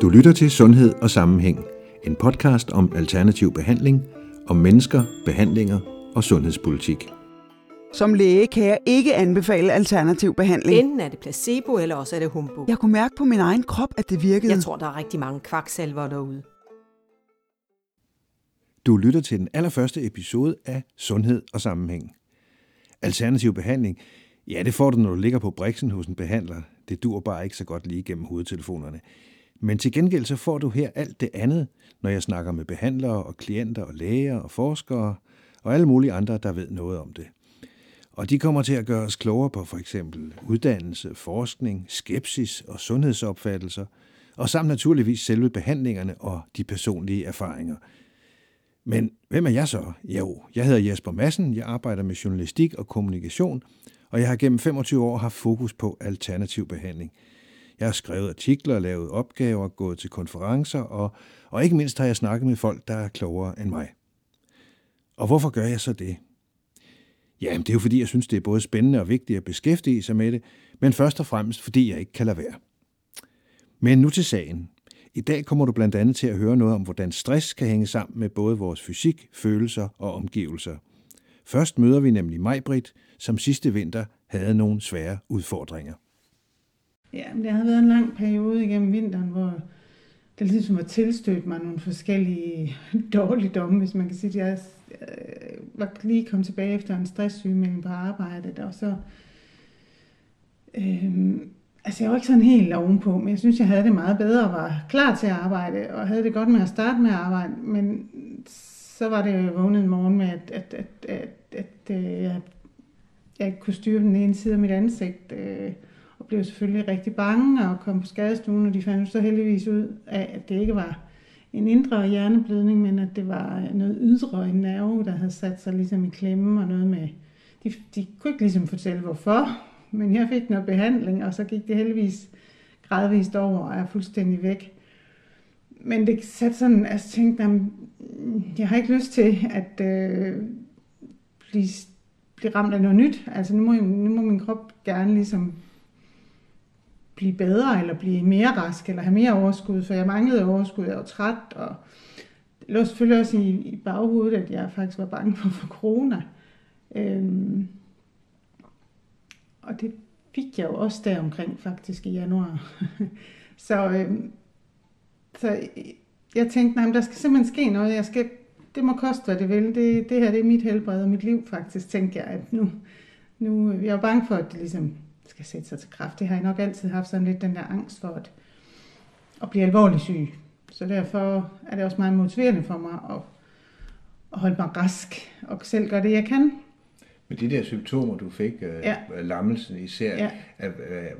Du lytter til Sundhed og Sammenhæng, en podcast om alternativ behandling, om mennesker, behandlinger og sundhedspolitik. Som læge kan jeg ikke anbefale alternativ behandling. Enten er det placebo, eller også er det humbug. Jeg kunne mærke på min egen krop, at det virkede. Jeg tror, der er rigtig mange kvaksalver derude. Du lytter til den allerførste episode af Sundhed og Sammenhæng. Alternativ behandling, ja, det får du, når du ligger på briksen hos en behandler. Det dur bare ikke så godt lige gennem hovedtelefonerne. Men til gengæld så får du her alt det andet, når jeg snakker med behandlere og klienter og læger og forskere og alle mulige andre, der ved noget om det. Og de kommer til at gøre os klogere på for eksempel uddannelse, forskning, skepsis og sundhedsopfattelser, og samt naturligvis selve behandlingerne og de personlige erfaringer. Men hvem er jeg så? Jo, jeg hedder Jesper Madsen, jeg arbejder med journalistik og kommunikation, og jeg har gennem 25 år haft fokus på alternativ behandling – jeg har skrevet artikler, lavet opgaver, gået til konferencer, og, og ikke mindst har jeg snakket med folk, der er klogere end mig. Og hvorfor gør jeg så det? Jamen, det er jo fordi, jeg synes, det er både spændende og vigtigt at beskæftige sig med det, men først og fremmest fordi jeg ikke kan lade være. Men nu til sagen. I dag kommer du blandt andet til at høre noget om, hvordan stress kan hænge sammen med både vores fysik, følelser og omgivelser. Først møder vi nemlig Majbrit, som sidste vinter havde nogle svære udfordringer. Ja, men det havde været en lang periode igennem vinteren, hvor det ligesom var tilstødt mig nogle forskellige dårligdomme, hvis man kan sige. det. Jeg øh, var lige kommet tilbage efter en stresssygemelding på arbejdet, og så... Øhm, altså, jeg var ikke sådan helt ovenpå, men jeg synes, jeg havde det meget bedre og var klar til at arbejde, og havde det godt med at starte med at arbejde, men så var det jo vågnet en morgen med, at, at, at, at, at, at jeg, jeg ikke kunne styre den ene side af mit ansigt. Øh, blev selvfølgelig rigtig bange og kom på skadestuen, og de fandt så heldigvis ud af, at det ikke var en indre hjerneblødning, men at det var noget ydre, en nerve, der havde sat sig ligesom i klemme og noget med... De, de kunne ikke ligesom fortælle hvorfor, men jeg fik noget behandling, og så gik det heldigvis gradvist over og er fuldstændig væk. Men det satte sådan, altså tænkte jeg, jeg har ikke lyst til at øh, blive, blive ramt af noget nyt. Altså nu må, nu må min krop gerne ligesom blive bedre, eller blive mere rask, eller have mere overskud, for jeg manglede overskud, jeg var træt, og det lå selvfølgelig også i, i baghovedet, at jeg faktisk var bange for, for corona. Øhm, og det fik jeg jo også der omkring faktisk i januar. så, øhm, så jeg tænkte, nej, der skal simpelthen ske noget. Jeg skal, det må koste, hvad det vil. Det, det her det er mit helbred og mit liv faktisk, tænkte jeg. At nu, nu, jeg var bange for, at det ligesom skal sætte sig til kraft. Det har jeg nok altid haft sådan lidt den der angst for at, at blive alvorligt syg. Så derfor er det også meget motiverende for mig at, at holde mig rask og selv gøre det, jeg kan. Men de der symptomer, du fik, øh, ja. lammelsen især, ja.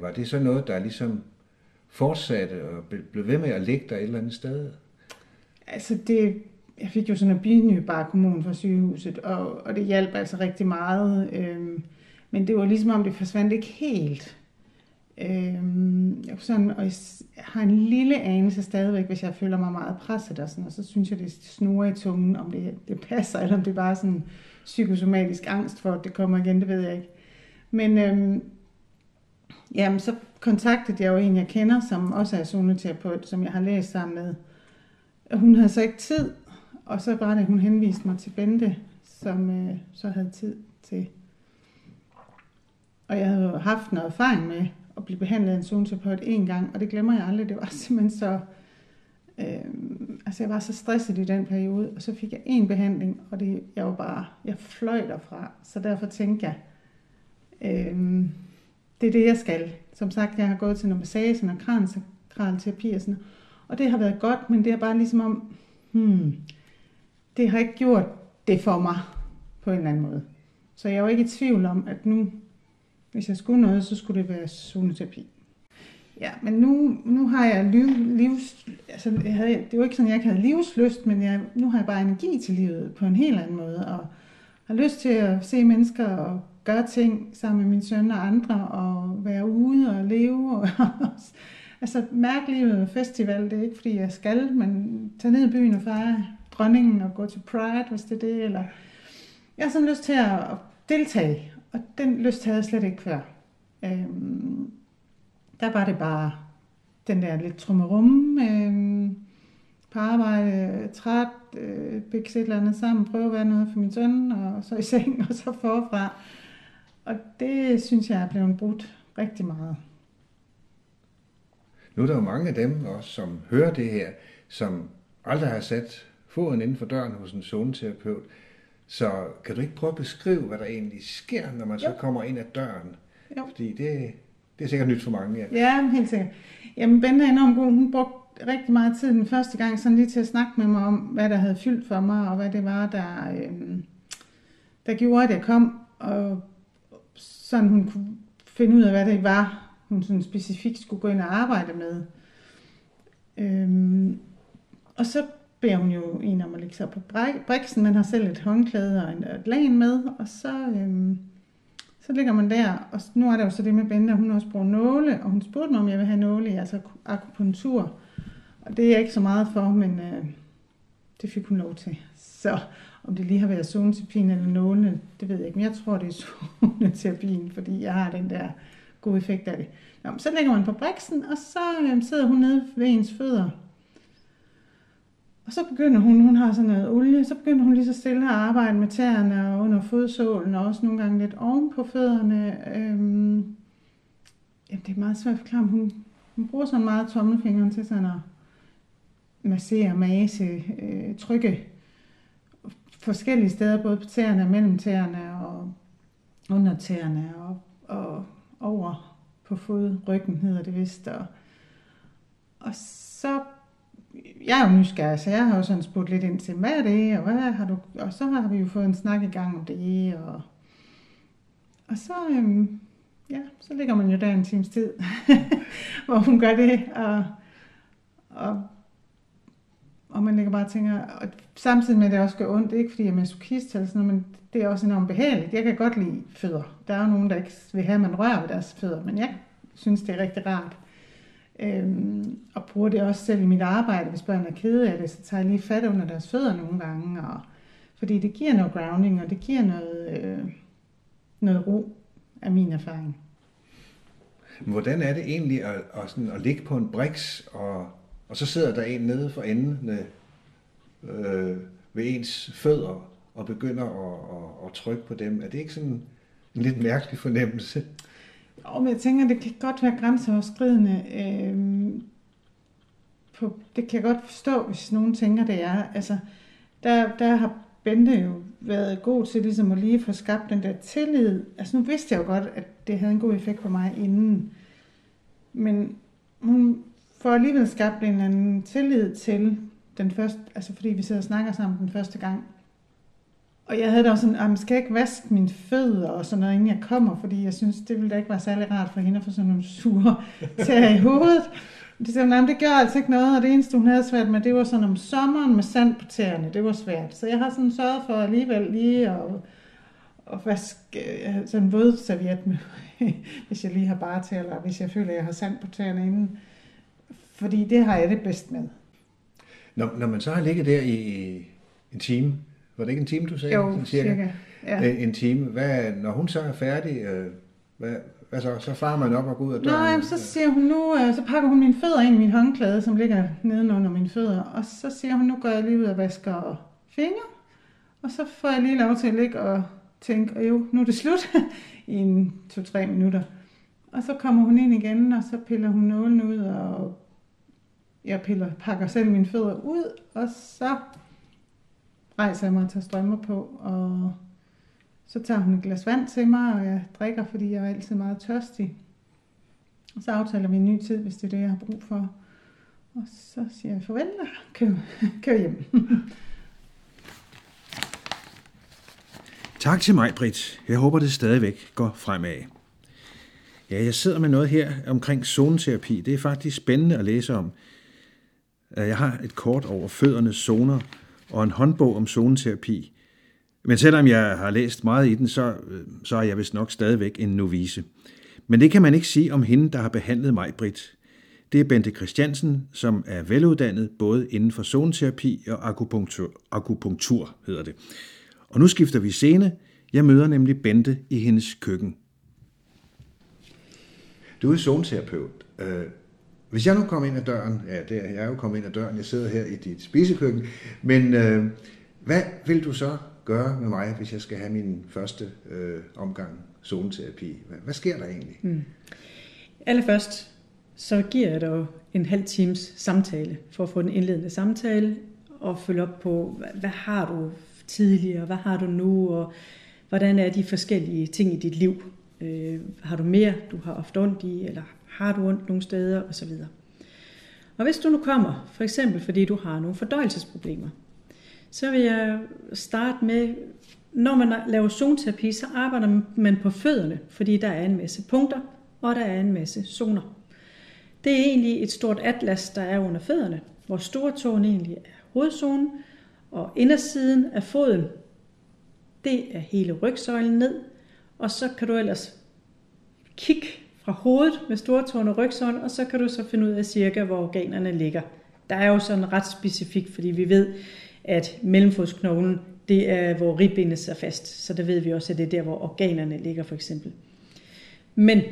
var det så noget, der ligesom fortsatte og blev ved med at ligge der et eller andet sted? Altså det, jeg fik jo sådan en binybarkhormon fra sygehuset, og, og det hjalp altså rigtig meget. Øhm, men det var ligesom om, det forsvandt ikke helt. Øhm, jeg, sådan, og jeg har en lille anelse stadigvæk, hvis jeg føler mig meget presset og sådan, og så synes jeg, det snurrer i tungen, om det, det passer, eller om det er bare sådan psykosomatisk angst for, at det kommer igen, det ved jeg ikke. Men øhm, jamen, så kontaktede jeg jo en, jeg kender, som også er zoneterapeut, som jeg har læst sammen med. Hun havde så ikke tid, og så var det, hun henviste mig til Bente, som øh, så havde tid til og jeg havde haft noget erfaring med at blive behandlet af en zoneterapeut en gang, og det glemmer jeg aldrig. Det var simpelthen så... Øh, altså jeg var så stresset i den periode, og så fik jeg en behandling, og det, jeg var bare, jeg fløj derfra. Så derfor tænkte jeg, øh, det er det, jeg skal. Som sagt, jeg har gået til noget massage og kralterapi og sådan og det har været godt, men det er bare ligesom om, hmm, det har ikke gjort det for mig på en eller anden måde. Så jeg var ikke i tvivl om, at nu hvis jeg skulle noget, så skulle det være zoneterapi. Ja, men nu, nu har jeg liv, livs... Altså, jeg havde, det var ikke sådan, at jeg ikke havde livslyst, men jeg, nu har jeg bare energi til livet på en helt anden måde, og har lyst til at se mennesker og gøre ting sammen med min søn og andre, og være ude og leve, og altså mærke livet festival, det er ikke fordi jeg skal, men tage ned i byen og fejre dronningen og gå til Pride, hvis det er det, eller jeg har sådan lyst til at deltage, og den lyst havde jeg slet ikke før. Øhm, der var det bare den der lidt trummerum øhm, på arbejde, træt, øh, bygge et eller andet sammen, prøve at være noget for min søn, og så i seng, og så forfra. Og det synes jeg er blevet brudt rigtig meget. Nu er der jo mange af dem også, som hører det her, som aldrig har sat foden inden for døren hos en zoneterapeut. Så kan du ikke prøve at beskrive, hvad der egentlig sker, når man jo. så kommer ind ad døren? Jo. Fordi det, det er sikkert nyt for mange. Ja, ja helt sikkert. Jamen, Bente er enormt god. Hun brugte rigtig meget tid den første gang sådan lige til at snakke med mig om, hvad der havde fyldt for mig, og hvad det var, der, øhm, der gjorde, at jeg kom. Og sådan hun kunne finde ud af, hvad det var, hun sådan specifikt skulle gå ind og arbejde med. Øhm, og så beder hun jo en om at lægge sig på briksen, man har selv et håndklæde og et lagen med, og så, øhm, så ligger man der, og nu er der jo så det med Bente, hun også bruger nåle, og hun spurgte mig, om jeg vil have nåle i, altså akupunktur. Og det er jeg ikke så meget for, men øh, det fik hun lov til. Så om det lige har været zoneterapien eller nålene, det ved jeg ikke, men jeg tror, det er zoneterapien, fordi jeg har den der gode effekt af det. Nå, så lægger man på briksen, og så øh, sidder hun nede ved ens fødder, og så begynder hun, hun har sådan noget olie, så begynder hun lige så stille at arbejde med tæerne og under fodsålen, og også nogle gange lidt oven på fødderne. Øhm, jamen, det er meget svært at forklare, hun, hun bruger sådan meget tommelfingeren til sådan at massere, mase, øh, trykke forskellige steder, både på tæerne, mellem tæerne og under tæerne og, og over på fodryggen, hedder det vist. Og, og så jeg er jo nysgerrig, så jeg har jo sådan spurgt lidt ind til, hvad er det, og, hvad har du, og så har vi jo fået en snak i gang om det, og, og så, øhm, ja, så ligger man jo der en times tid, hvor hun gør det, og, og, og man ligger bare og tænker, og samtidig med at det også gør ondt, ikke fordi jeg er masochist eller sådan noget, men det er også enormt behageligt. Jeg kan godt lide fødder. Der er jo nogen, der ikke vil have, at man rører ved deres fødder, men jeg synes, det er rigtig rart. Øhm, og bruger det også selv i mit arbejde. Hvis børn er kede af det, så tager jeg lige fat under deres fødder nogle gange. Og, fordi det giver noget grounding, og det giver noget, øh, noget ro af min erfaring. Hvordan er det egentlig at, at, sådan, at ligge på en briks, og, og så sidder der en nede for enden øh, ved ens fødder og begynder at, at, at trykke på dem? Er det ikke sådan en lidt mærkelig fornemmelse? Og men jeg tænker, det kan godt være grænseoverskridende. Øh, på, det kan jeg godt forstå, hvis nogen tænker, det er. Altså, der, der har Bente jo været god til ligesom at lige få skabt den der tillid. Altså nu vidste jeg jo godt, at det havde en god effekt på mig inden. Men hun får alligevel skabt en eller anden tillid til den første, altså fordi vi sidder og snakker sammen den første gang. Og jeg havde da også sådan, at skal ikke vaske mine fødder og sådan noget, inden jeg kommer, fordi jeg synes, det ville da ikke være særlig rart for hende at få sådan nogle sure tæer i hovedet. Det sagde hun, det gør altså ikke noget, og det eneste, hun havde svært med, det var sådan om sommeren med sand på tæerne. Det var svært. Så jeg har sådan sørget for alligevel lige at, at vaske øh, sådan en vådserviet med, hvis jeg lige har bare tæer, eller hvis jeg føler, at jeg har sand på tæerne inden. Fordi det har jeg det bedst med. Når, når man så har ligget der i en time, var det ikke en time, du sagde? Jo, cirka. cirka. Ja. Øh, en time. Hvad, når hun så er færdig, øh, hvad, hvad så? Så farer man op og går ud af døren? Nej, så siger hun nu, øh, så pakker hun mine fødder ind i min håndklæde, som ligger nedenunder mine fødder. Og så siger hun, nu går jeg lige ud og vasker fingre. Og så får jeg lige lov til at ligge og tænke, og jo, nu er det slut i en to-tre minutter. Og så kommer hun ind igen, og så piller hun nålen ud, og jeg piller, pakker selv mine fødder ud, og så rejser jeg mig og tager strømmer på, og så tager hun et glas vand til mig, og jeg drikker, fordi jeg er altid meget tørstig. Og så aftaler vi en ny tid, hvis det er det, jeg har brug for. Og så siger jeg farvel og kører, kører hjem. tak til mig, Britt. Jeg håber, det stadigvæk går fremad. Ja, jeg sidder med noget her omkring zoneterapi. Det er faktisk spændende at læse om. Jeg har et kort over føddernes zoner, og en håndbog om zoneterapi. Men selvom jeg har læst meget i den, så, så er jeg vist nok stadigvæk en novice. Men det kan man ikke sige om hende, der har behandlet mig, Britt. Det er Bente Christiansen, som er veluddannet både inden for zoneterapi og akupunktur, akupunktur hedder det. Og nu skifter vi scene. Jeg møder nemlig Bente i hendes køkken. Du er zoneterapeut. Øh, hvis jeg nu kom ind ad døren, ja, det er, jeg er jo kommet ind ad døren, jeg sidder her i dit spisekøkken, men øh, hvad vil du så gøre med mig, hvis jeg skal have min første øh, omgang zoneterapi? Hvad, hvad sker der egentlig? Mm. Allerførst, så giver jeg dig en halv times samtale, for at få den indledende samtale, og følge op på, hvad, hvad har du tidligere, hvad har du nu, og hvordan er de forskellige ting i dit liv. Øh, har du mere, du har ofte ondt i, eller har du ondt nogle steder, osv. Og hvis du nu kommer, for eksempel fordi du har nogle fordøjelsesproblemer, så vil jeg starte med, når man laver zoneterapi, så arbejder man på fødderne, fordi der er en masse punkter, og der er en masse zoner. Det er egentlig et stort atlas, der er under fødderne, hvor stortåen egentlig er hovedzonen, og indersiden af foden, det er hele rygsøjlen ned, og så kan du ellers kigge fra hovedet med stortåen og rygsøjlen, og så kan du så finde ud af cirka, hvor organerne ligger. Der er jo sådan ret specifikt, fordi vi ved, at mellemfodsknoglen, det er, hvor ribbenet sidder fast. Så der ved vi også, at det er der, hvor organerne ligger for eksempel. Men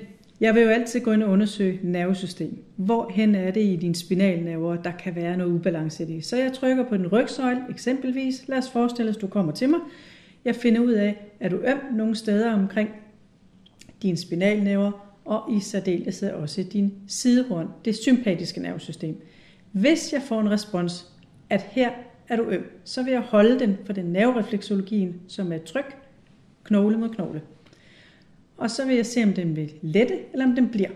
jeg vil jo altid gå ind og undersøge nervesystem. Hvor hen er det i din spinalnerver, der kan være noget ubalance i det. Så jeg trykker på den rygsøjle eksempelvis. Lad os forestille os, du kommer til mig. Jeg finder ud af, er du øm nogle steder omkring din spinalnerver, og i særdeleshed også din sidehorn, det sympatiske nervesystem. Hvis jeg får en respons, at her er du øm, så vil jeg holde den for den nerverefleksologien, som er tryk, knogle mod knogle. Og så vil jeg se, om den vil lette, eller om den bliver.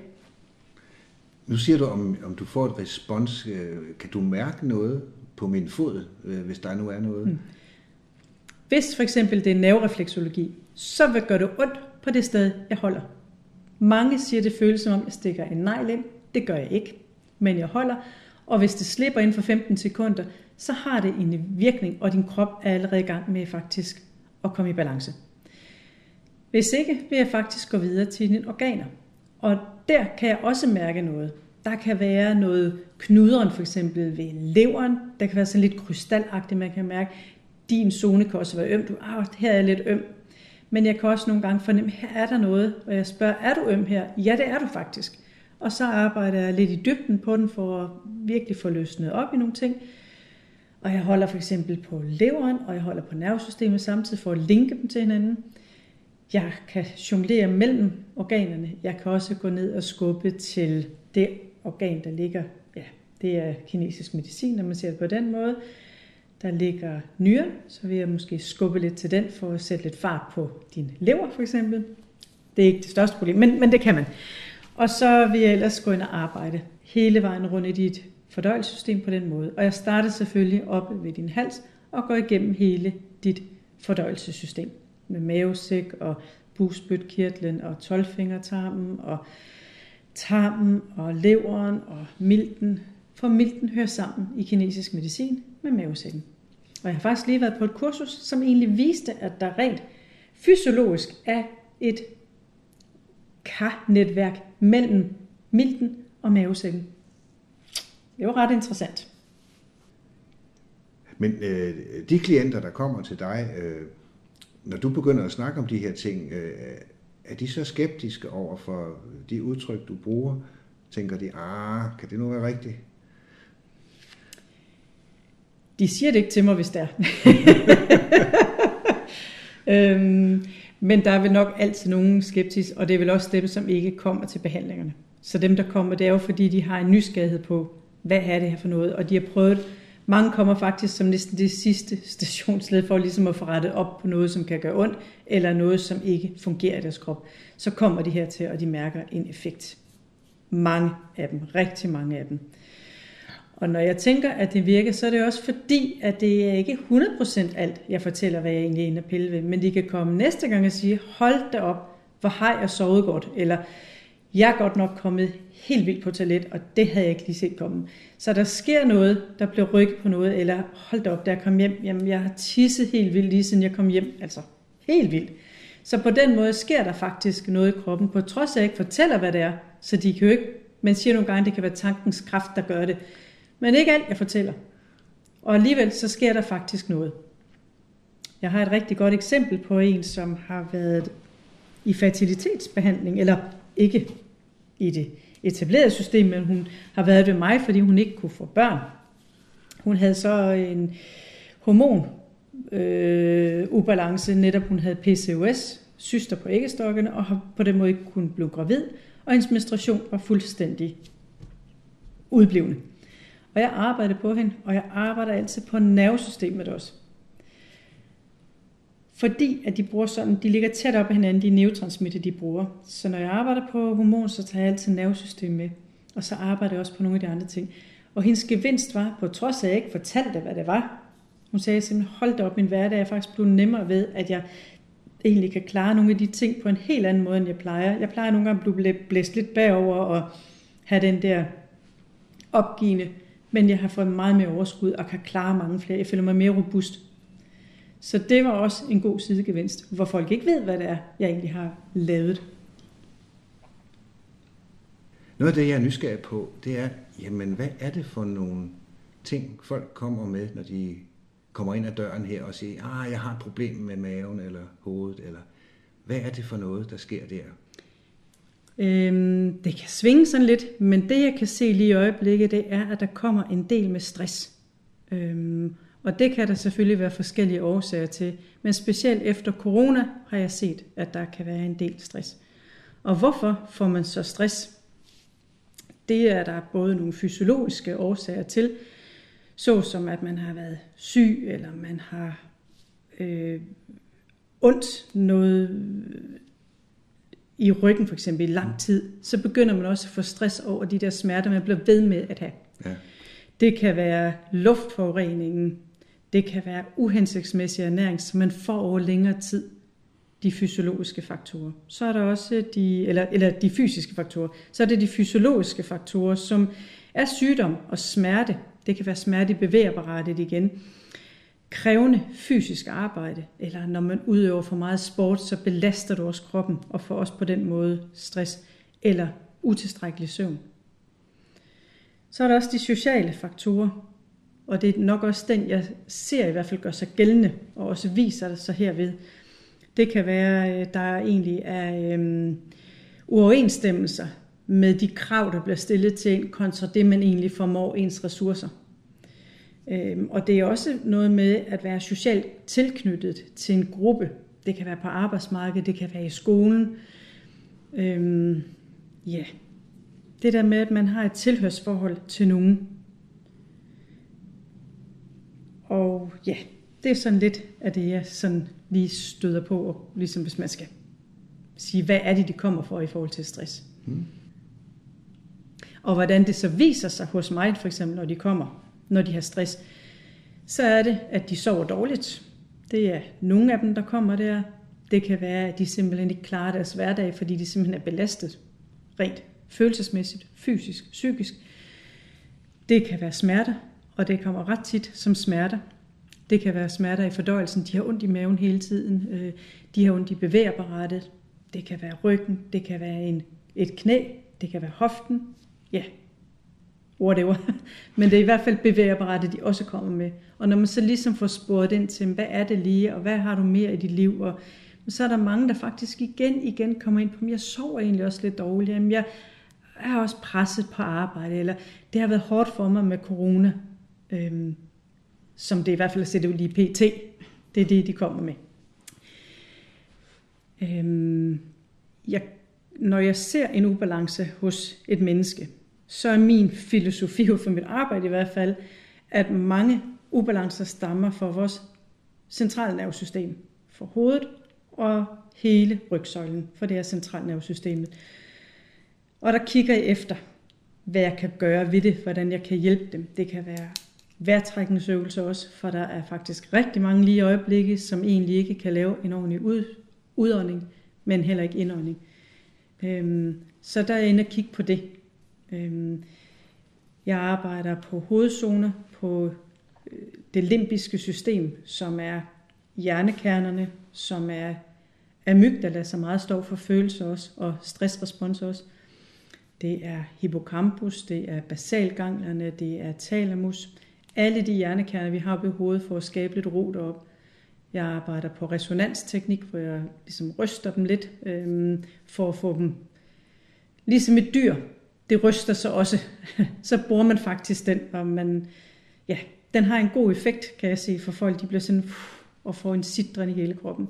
Nu siger du, om, om du får et respons. Øh, kan du mærke noget på min fod, øh, hvis der nu er noget? Hmm. Hvis for eksempel det er nerverefleksologi, så vil gøre det ondt på det sted, jeg holder. Mange siger, det føles som om, jeg stikker en negl ind. Det gør jeg ikke, men jeg holder. Og hvis det slipper inden for 15 sekunder, så har det en virkning, og din krop er allerede i gang med faktisk at komme i balance. Hvis ikke, vil jeg faktisk gå videre til dine organer. Og der kan jeg også mærke noget. Der kan være noget knuderen for eksempel ved leveren. Der kan være sådan lidt krystalagtigt, man kan mærke. Din zone kan også være øm. Du, ah, her er jeg lidt øm. Men jeg kan også nogle gange fornemme, her er der noget, og jeg spørger, er du øm her? Ja, det er du faktisk. Og så arbejder jeg lidt i dybden på den, for at virkelig få løsnet op i nogle ting. Og jeg holder for eksempel på leveren, og jeg holder på nervesystemet samtidig for at linke dem til hinanden. Jeg kan jonglere mellem organerne. Jeg kan også gå ned og skubbe til det organ, der ligger. Ja, det er kinesisk medicin, når man ser det på den måde. Der ligger nyren, så vil jeg måske skubbe lidt til den for at sætte lidt fart på din lever for eksempel. Det er ikke det største problem, men, men det kan man. Og så vil jeg ellers gå ind og arbejde hele vejen rundt i dit fordøjelsessystem på den måde. Og jeg starter selvfølgelig op ved din hals og går igennem hele dit fordøjelsessystem med mavesæk og busbødkirtlen og tolvfingertarmen og tarmen og leveren og milten. For milten hører sammen i kinesisk medicin med mavesækken. Og jeg har faktisk lige været på et kursus, som egentlig viste, at der rent fysiologisk er et karnetværk mellem milten og mavesækken. Det var ret interessant. Men øh, de klienter, der kommer til dig, øh, når du begynder at snakke om de her ting, øh, er de så skeptiske over for de udtryk, du bruger? Tænker de, ah, kan det nu være rigtigt? De siger det ikke til mig, hvis det er. øhm, men der er vel nok altid nogen skeptisk, og det er vel også dem, som ikke kommer til behandlingerne. Så dem, der kommer, det er jo fordi, de har en nysgerrighed på, hvad er det her for noget, og de har prøvet mange kommer faktisk som næsten det sidste stationsled for ligesom at få rettet op på noget, som kan gøre ondt, eller noget, som ikke fungerer i deres krop. Så kommer de her til, og de mærker en effekt. Mange af dem, rigtig mange af dem. Og når jeg tænker, at det virker, så er det også fordi, at det er ikke 100% alt, jeg fortæller, hvad jeg egentlig er inde og pille ved. Men de kan komme næste gang og sige, hold da op, hvor har jeg sovet godt, eller jeg er godt nok kommet helt vildt på toilet, og det havde jeg ikke lige set komme. Så der sker noget, der bliver rykket på noget, eller hold da op, da jeg kom hjem, jamen jeg har tisset helt vildt lige siden jeg kom hjem, altså helt vildt. Så på den måde sker der faktisk noget i kroppen, på trods af at jeg ikke fortæller, hvad det er, så de kan jo ikke, man siger nogle gange, at det kan være tankens kraft, der gør det. Men ikke alt, jeg fortæller. Og alligevel så sker der faktisk noget. Jeg har et rigtig godt eksempel på en, som har været i fertilitetsbehandling, eller ikke i det etablerede system, men hun har været ved mig, fordi hun ikke kunne få børn. Hun havde så en hormon øh, ubalance, netop hun havde PCOS, syster på æggestokkene, og har på den måde ikke kunne blive gravid, og hendes menstruation var fuldstændig udblivende. Og jeg arbejdede på hende, og jeg arbejder altid på nervesystemet også. Fordi at de bruger sådan, de ligger tæt op ad hinanden, de neurotransmitter, de bruger. Så når jeg arbejder på hormon, så tager jeg altid nervesystemet med. Og så arbejder jeg også på nogle af de andre ting. Og hendes gevinst var, på trods af at jeg ikke fortalte, hvad det var, hun sagde simpelthen, hold da op, min hverdag er faktisk blevet nemmere ved, at jeg egentlig kan klare nogle af de ting på en helt anden måde, end jeg plejer. Jeg plejer nogle gange at blive blæst lidt bagover og have den der opgivende, men jeg har fået meget mere overskud og kan klare mange flere. Jeg føler mig mere robust. Så det var også en god sidegevinst, hvor folk ikke ved, hvad det er, jeg egentlig har lavet. Noget af det, jeg er nysgerrig på, det er, jamen hvad er det for nogle ting, folk kommer med, når de kommer ind ad døren her og siger, ah, jeg har et problem med maven eller hovedet, eller hvad er det for noget, der sker der? Øhm, det kan svinge sådan lidt, men det jeg kan se lige i øjeblikket, det er, at der kommer en del med stress. Øhm, og det kan der selvfølgelig være forskellige årsager til. Men specielt efter corona har jeg set, at der kan være en del stress. Og hvorfor får man så stress? Det er der både nogle fysiologiske årsager til, såsom at man har været syg, eller man har øh, ondt noget i ryggen for eksempel i lang tid, så begynder man også at få stress over de der smerter, man bliver ved med at have. Ja. Det kan være luftforureningen, det kan være uhensigtsmæssig ernæring, som man får over længere tid, de fysiologiske faktorer. Så er der også de, eller, eller de fysiske faktorer. Så er det de fysiologiske faktorer, som er sygdom og smerte. Det kan være smerte i bevægeapparatet igen. Krævende fysisk arbejde, eller når man udøver for meget sport, så belaster du også kroppen og får også på den måde stress, eller utilstrækkelig søvn. Så er der også de sociale faktorer, og det er nok også den, jeg ser i hvert fald gør sig gældende, og også viser sig herved. Det kan være, øh, der egentlig er øhm, uoverensstemmelser med de krav, der bliver stillet til en, kontra det, man egentlig formår ens ressourcer. Øhm, og det er også noget med at være socialt tilknyttet til en gruppe. Det kan være på arbejdsmarkedet, det kan være i skolen. Øhm, ja, det der med, at man har et tilhørsforhold til nogen. Og ja, det er sådan lidt af det, jeg sådan lige støder på, og ligesom hvis man skal sige, hvad er det, de kommer for i forhold til stress. Mm. Og hvordan det så viser sig hos mig, for eksempel, når de kommer, når de har stress, så er det, at de sover dårligt. Det er nogle af dem, der kommer der. Det kan være, at de simpelthen ikke klarer deres hverdag, fordi de simpelthen er belastet rent følelsesmæssigt, fysisk, psykisk. Det kan være smerter, og det kommer ret tit som smerter. Det kan være smerter i fordøjelsen, de har ondt i maven hele tiden, øh, de har ondt i bevægeapparatet, det kan være ryggen, det kan være en, et knæ, det kan være hoften, ja, whatever. Men det er i hvert fald bevægeapparatet, de også kommer med. Og når man så ligesom får spurgt ind til, hvad er det lige, og hvad har du mere i dit liv, og så er der mange, der faktisk igen igen kommer ind på, jeg sover egentlig også lidt dårligt, jamen jeg er også presset på arbejde, eller det har været hårdt for mig med corona, øhm, som det i hvert fald er set ud lige pt. Det er det, de kommer med. Øhm, jeg, når jeg ser en ubalance hos et menneske, så er min filosofi for mit arbejde i hvert fald, at mange ubalancer stammer fra vores centrale nervesystem, for hovedet og hele rygsøjlen, for det er centralnervesystemet. Og der kigger jeg efter, hvad jeg kan gøre ved det, hvordan jeg kan hjælpe dem. Det kan være vejrtrækningsøvelser også, for der er faktisk rigtig mange lige øjeblikke, som egentlig ikke kan lave en ordentlig ud, udånding, men heller ikke indånding. Øhm, så der er jeg inde og kigge på det. Øhm, jeg arbejder på hovedzoner, på øh, det limbiske system, som er hjernekernerne, som er amygdala, som meget står for følelser også, og stressrespons også. Det er hippocampus, det er basalganglerne, det er thalamus. Alle de hjernekerner, vi har oppe i hovedet for at skabe lidt ro derop. Jeg arbejder på resonansteknik, hvor jeg ligesom ryster dem lidt, øhm, for at få dem, ligesom et dyr, det ryster så også. så bruger man faktisk den, og man, ja, den har en god effekt, kan jeg se, for folk. De bliver sådan, og får en sidren i hele kroppen.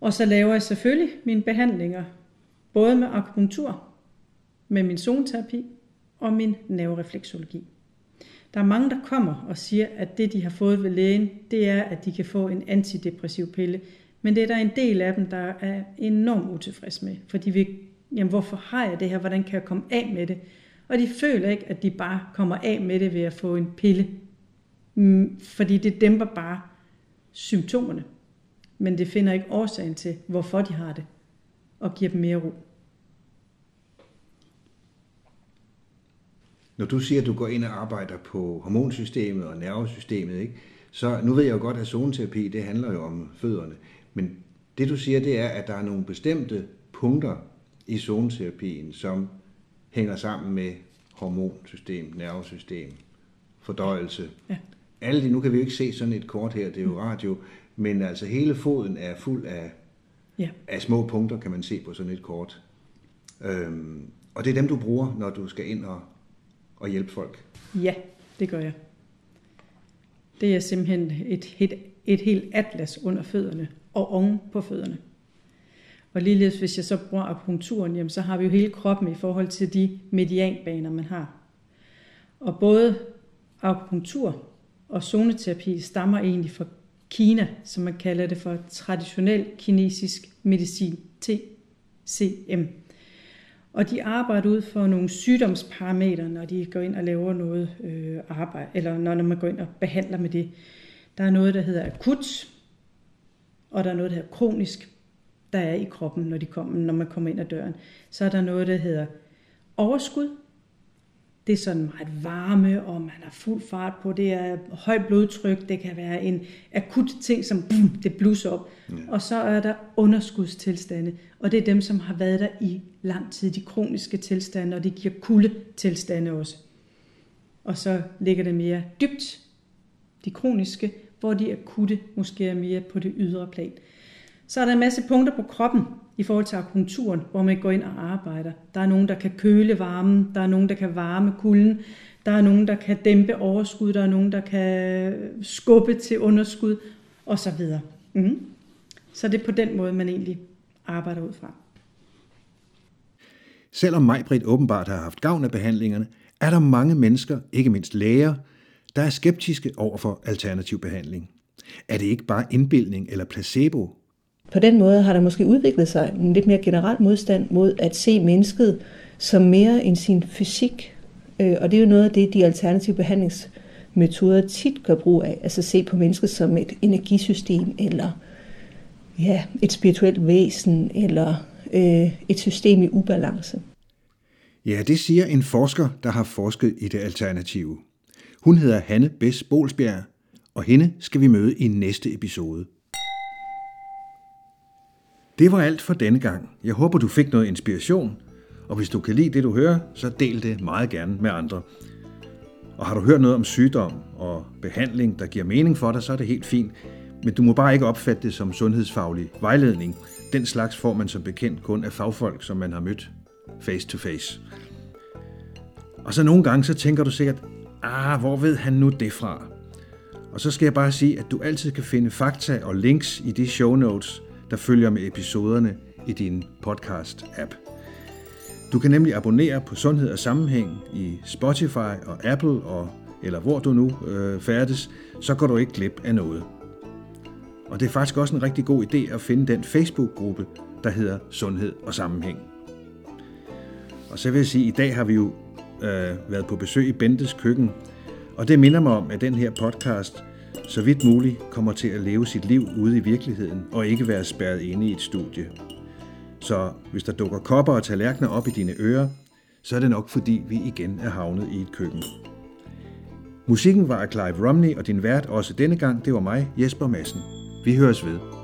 Og så laver jeg selvfølgelig mine behandlinger, både med akupunktur, med min zoneterapi og min nerverefleksologi. Der er mange, der kommer og siger, at det, de har fået ved lægen, det er, at de kan få en antidepressiv pille. Men det er der en del af dem, der er enormt utilfreds med, for de vil, jamen hvorfor har jeg det her, hvordan kan jeg komme af med det? Og de føler ikke, at de bare kommer af med det ved at få en pille, mm, fordi det dæmper bare symptomerne. Men det finder ikke årsagen til, hvorfor de har det, og giver dem mere ro. Når du siger, at du går ind og arbejder på hormonsystemet og nervesystemet, ikke? så nu ved jeg jo godt, at zoneterapi, det handler jo om fødderne. Men det du siger, det er, at der er nogle bestemte punkter i zoneterapien, som hænger sammen med hormonsystem, nervesystem, fordøjelse. Ja. Alle de, nu kan vi jo ikke se sådan et kort her, det er jo radio, men altså hele foden er fuld af, ja. af små punkter, kan man se på sådan et kort. Øhm, og det er dem, du bruger, når du skal ind og, og hjælpe folk? Ja, det gør jeg. Det er simpelthen et, et, et helt atlas under fødderne og oven på fødderne. Og ligeledes, hvis jeg så bruger akupunkturen, jamen, så har vi jo hele kroppen i forhold til de medianbaner, man har. Og både akupunktur og zoneterapi stammer egentlig fra Kina, som man kalder det for traditionel kinesisk medicin, TCM. Og de arbejder ud for nogle sygdomsparametre, når de går ind og laver noget øh, arbejde, eller når man går ind og behandler med det. Der er noget, der hedder akut, og der er noget, der hedder kronisk, der er i kroppen, når, de kommer, når man kommer ind ad døren. Så er der noget, der hedder overskud. Det er sådan meget varme, og man har fuld fart på. Det er højt blodtryk. Det kan være en akut ting, som boom, det blusser op. Ja. Og så er der underskudstilstande. Og det er dem, som har været der i lang tid. De kroniske tilstande, og det giver kuldetilstande også. Og så ligger det mere dybt, de kroniske, hvor de akutte måske er mere på det ydre plan. Så er der en masse punkter på kroppen i forhold til akupunkturen, hvor man går ind og arbejder. Der er nogen, der kan køle varmen, der er nogen, der kan varme kulden, der er nogen, der kan dæmpe overskud, der er nogen, der kan skubbe til underskud, og så videre. Mm. Så det er på den måde, man egentlig arbejder ud fra. Selvom Majbrit åbenbart har haft gavn af behandlingerne, er der mange mennesker, ikke mindst læger, der er skeptiske over for alternativ behandling. Er det ikke bare indbildning eller placebo, på den måde har der måske udviklet sig en lidt mere generel modstand mod at se mennesket som mere end sin fysik. Øh, og det er jo noget af det, de alternative behandlingsmetoder tit gør brug af. Altså se på mennesket som et energisystem, eller ja, et spirituelt væsen, eller øh, et system i ubalance. Ja, det siger en forsker, der har forsket i det alternative. Hun hedder Hanne Bess Bolsbjerg, og hende skal vi møde i næste episode. Det var alt for denne gang. Jeg håber, du fik noget inspiration, og hvis du kan lide det, du hører, så del det meget gerne med andre. Og har du hørt noget om sygdom og behandling, der giver mening for dig, så er det helt fint. Men du må bare ikke opfatte det som sundhedsfaglig vejledning. Den slags får man som bekendt kun af fagfolk, som man har mødt face to face. Og så nogle gange, så tænker du sikkert, ah, hvor ved han nu det fra? Og så skal jeg bare sige, at du altid kan finde fakta og links i de show notes, der følger med episoderne i din podcast-app. Du kan nemlig abonnere på Sundhed og Sammenhæng i Spotify og Apple, og, eller hvor du nu øh, færdes, så går du ikke glip af noget. Og det er faktisk også en rigtig god idé at finde den Facebook-gruppe, der hedder Sundhed og Sammenhæng. Og så vil jeg sige, at i dag har vi jo øh, været på besøg i Bentes køkken, og det minder mig om, at den her podcast så vidt muligt kommer til at leve sit liv ude i virkeligheden og ikke være spærret inde i et studie. Så hvis der dukker kopper og tallerkener op i dine ører, så er det nok fordi, vi igen er havnet i et køkken. Musikken var af Clive Romney, og din vært også denne gang, det var mig, Jesper Madsen. Vi høres ved.